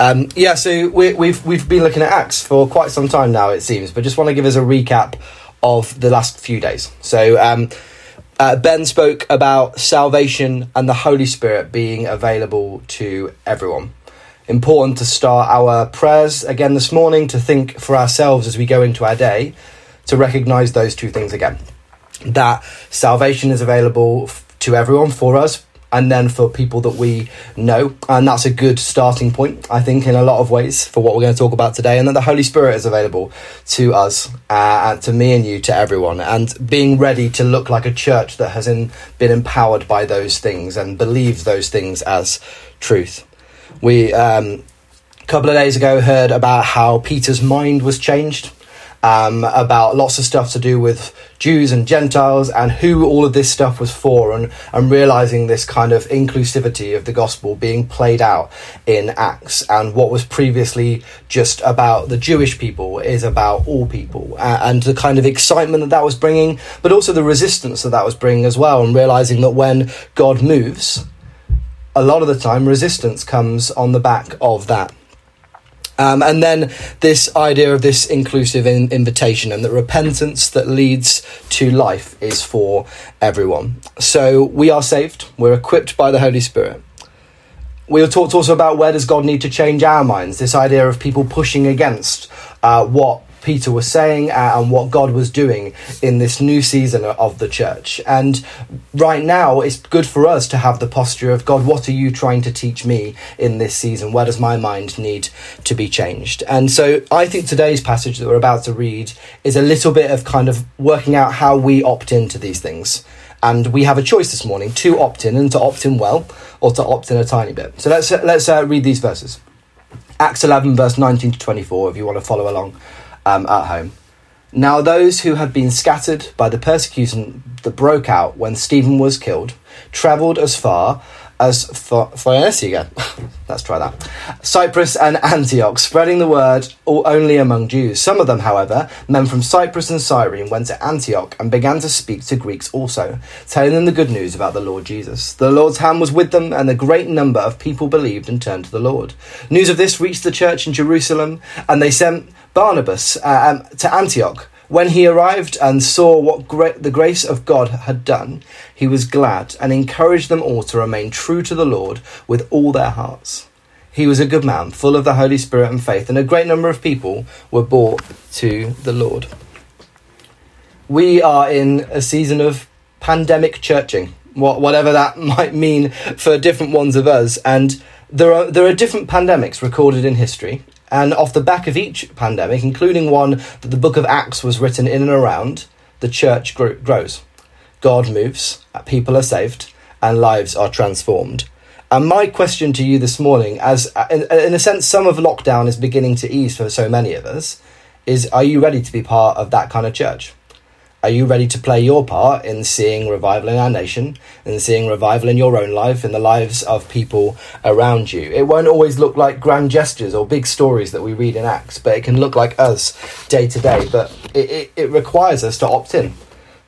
Um, yeah, so we, we've we've been looking at Acts for quite some time now, it seems, but just want to give us a recap of the last few days. So um, uh, Ben spoke about salvation and the Holy Spirit being available to everyone. Important to start our prayers again this morning to think for ourselves as we go into our day to recognize those two things again. That salvation is available to everyone for us, and then for people that we know. And that's a good starting point, I think, in a lot of ways for what we're going to talk about today. And then the Holy Spirit is available to us, uh, to me and you, to everyone. And being ready to look like a church that has in, been empowered by those things and believes those things as truth. We, um, a couple of days ago, heard about how Peter's mind was changed um, about lots of stuff to do with Jews and Gentiles and who all of this stuff was for, and, and realizing this kind of inclusivity of the gospel being played out in Acts, and what was previously just about the Jewish people is about all people, uh, and the kind of excitement that that was bringing, but also the resistance that that was bringing as well, and realizing that when God moves, a lot of the time resistance comes on the back of that. Um, and then this idea of this inclusive in- invitation and the repentance that leads to life is for everyone. So we are saved, we're equipped by the Holy Spirit. We'll talk also about where does God need to change our minds, this idea of people pushing against uh, what Peter was saying uh, and what God was doing in this new season of the church. And right now, it's good for us to have the posture of God, what are you trying to teach me in this season? Where does my mind need to be changed? And so I think today's passage that we're about to read is a little bit of kind of working out how we opt into these things. And we have a choice this morning to opt in and to opt in well or to opt in a tiny bit. So let's, let's uh, read these verses. Acts 11, verse 19 to 24, if you want to follow along um, at home. Now, those who had been scattered by the persecution that broke out when Stephen was killed travelled as far as Phoenicia. Let's try that. Cyprus and Antioch, spreading the word only among Jews. Some of them, however, men from Cyprus and Cyrene, went to Antioch and began to speak to Greeks also, telling them the good news about the Lord Jesus. The Lord's hand was with them, and a great number of people believed and turned to the Lord. News of this reached the church in Jerusalem, and they sent Barnabas uh, um, to Antioch. When he arrived and saw what gra- the grace of God had done, he was glad and encouraged them all to remain true to the Lord with all their hearts. He was a good man, full of the Holy Spirit and faith, and a great number of people were brought to the Lord. We are in a season of pandemic churching, whatever that might mean for different ones of us, and there are there are different pandemics recorded in history, and off the back of each pandemic, including one that the book of Acts was written in and around, the church grows. God moves, people are saved, and lives are transformed. And my question to you this morning, as in, in a sense, some of lockdown is beginning to ease for so many of us, is are you ready to be part of that kind of church? Are you ready to play your part in seeing revival in our nation, in seeing revival in your own life, in the lives of people around you? It won't always look like grand gestures or big stories that we read in Acts, but it can look like us day to day. But it, it, it requires us to opt in,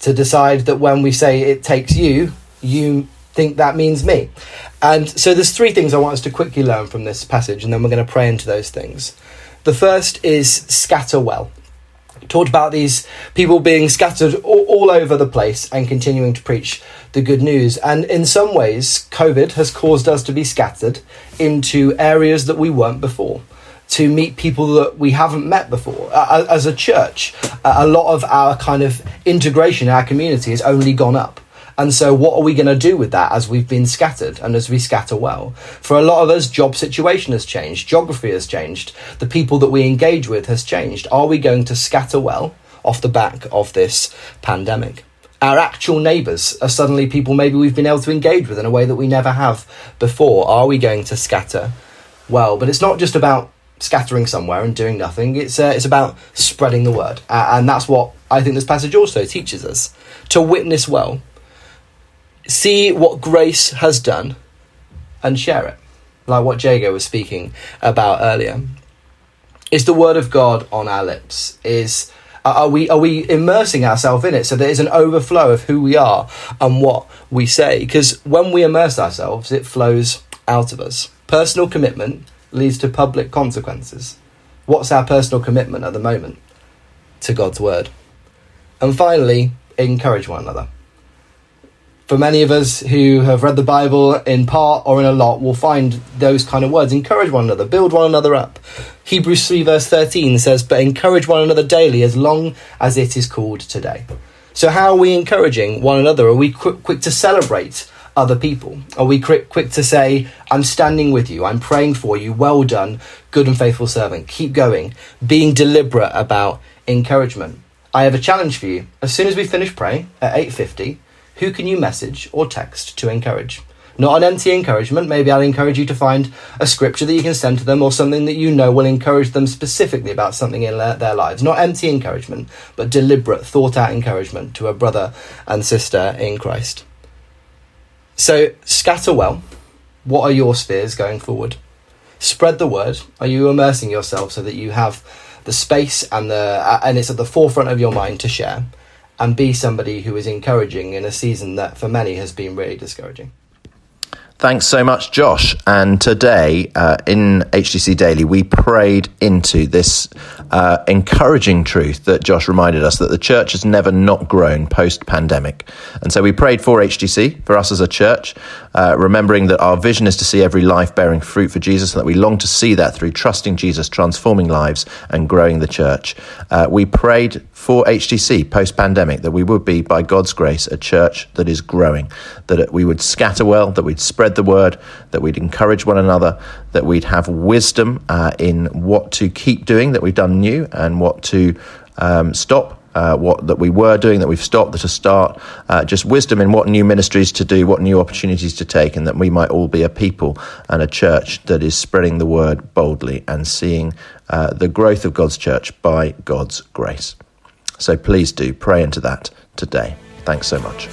to decide that when we say it takes you, you think that means me. And so there's three things I want us to quickly learn from this passage, and then we're going to pray into those things. The first is scatter well talked about these people being scattered all, all, over the place and continuing to preach the good news. And in some ways, COVID has caused us to be scattered into areas that we weren't before. To meet people that we haven't met before. As a church, a lot of our kind of integration our community has only gone up. And so, what are we going to do with that as we've been scattered and as we scatter well? For a lot of us, job situation has changed, geography has changed, the people that we engage with has changed. Are we going to scatter well off the back of this pandemic? Our actual neighbours are suddenly people maybe we've been able to engage with in a way that we never have before. Are we going to scatter well? But it's not just about scattering somewhere and doing nothing. It's uh, it's about spreading the word, uh, and that's what I think this passage also teaches us to witness well, see what grace has done, and share it, like what Jago was speaking about earlier. Is the word of God on our lips? Is are we are we immersing ourselves in it so there is an overflow of who we are and what we say? Because when we immerse ourselves, it flows out of us. Personal commitment leads to public consequences. What's our personal commitment at the moment to God's word? And finally, encourage one another. For many of us who have read the Bible in part or in a lot will find those kind of words. Encourage one another, build one another up. Hebrews 3, verse 13 says, But encourage one another daily as long as it is called today. So, how are we encouraging one another? Are we quick, quick to celebrate other people? Are we quick, quick to say, I'm standing with you, I'm praying for you, well done, good and faithful servant, keep going, being deliberate about encouragement? I have a challenge for you. As soon as we finish praying at 8:50, who can you message or text to encourage? Not an empty encouragement. Maybe I'll encourage you to find a scripture that you can send to them or something that you know will encourage them specifically about something in their lives. Not empty encouragement, but deliberate, thought out encouragement to a brother and sister in Christ. So, scatter well. What are your spheres going forward? Spread the word. Are you immersing yourself so that you have the space and the and it's at the forefront of your mind to share? And be somebody who is encouraging in a season that for many has been really discouraging. Thanks so much, Josh. And today uh, in HTC Daily, we prayed into this uh, encouraging truth that Josh reminded us that the church has never not grown post pandemic. And so we prayed for HTC, for us as a church, uh, remembering that our vision is to see every life bearing fruit for Jesus and that we long to see that through trusting Jesus, transforming lives, and growing the church. Uh, we prayed for HTC post pandemic that we would be, by God's grace, a church that is growing, that we would scatter well, that we'd spread the word, that we'd encourage one another, that we'd have wisdom uh, in what to keep doing that we've done new and what to um, stop uh, what that we were doing that we've stopped that to start uh, just wisdom in what new ministries to do what new opportunities to take and that we might all be a people and a church that is spreading the word boldly and seeing uh, the growth of God's church by God's grace so please do pray into that today. Thanks so much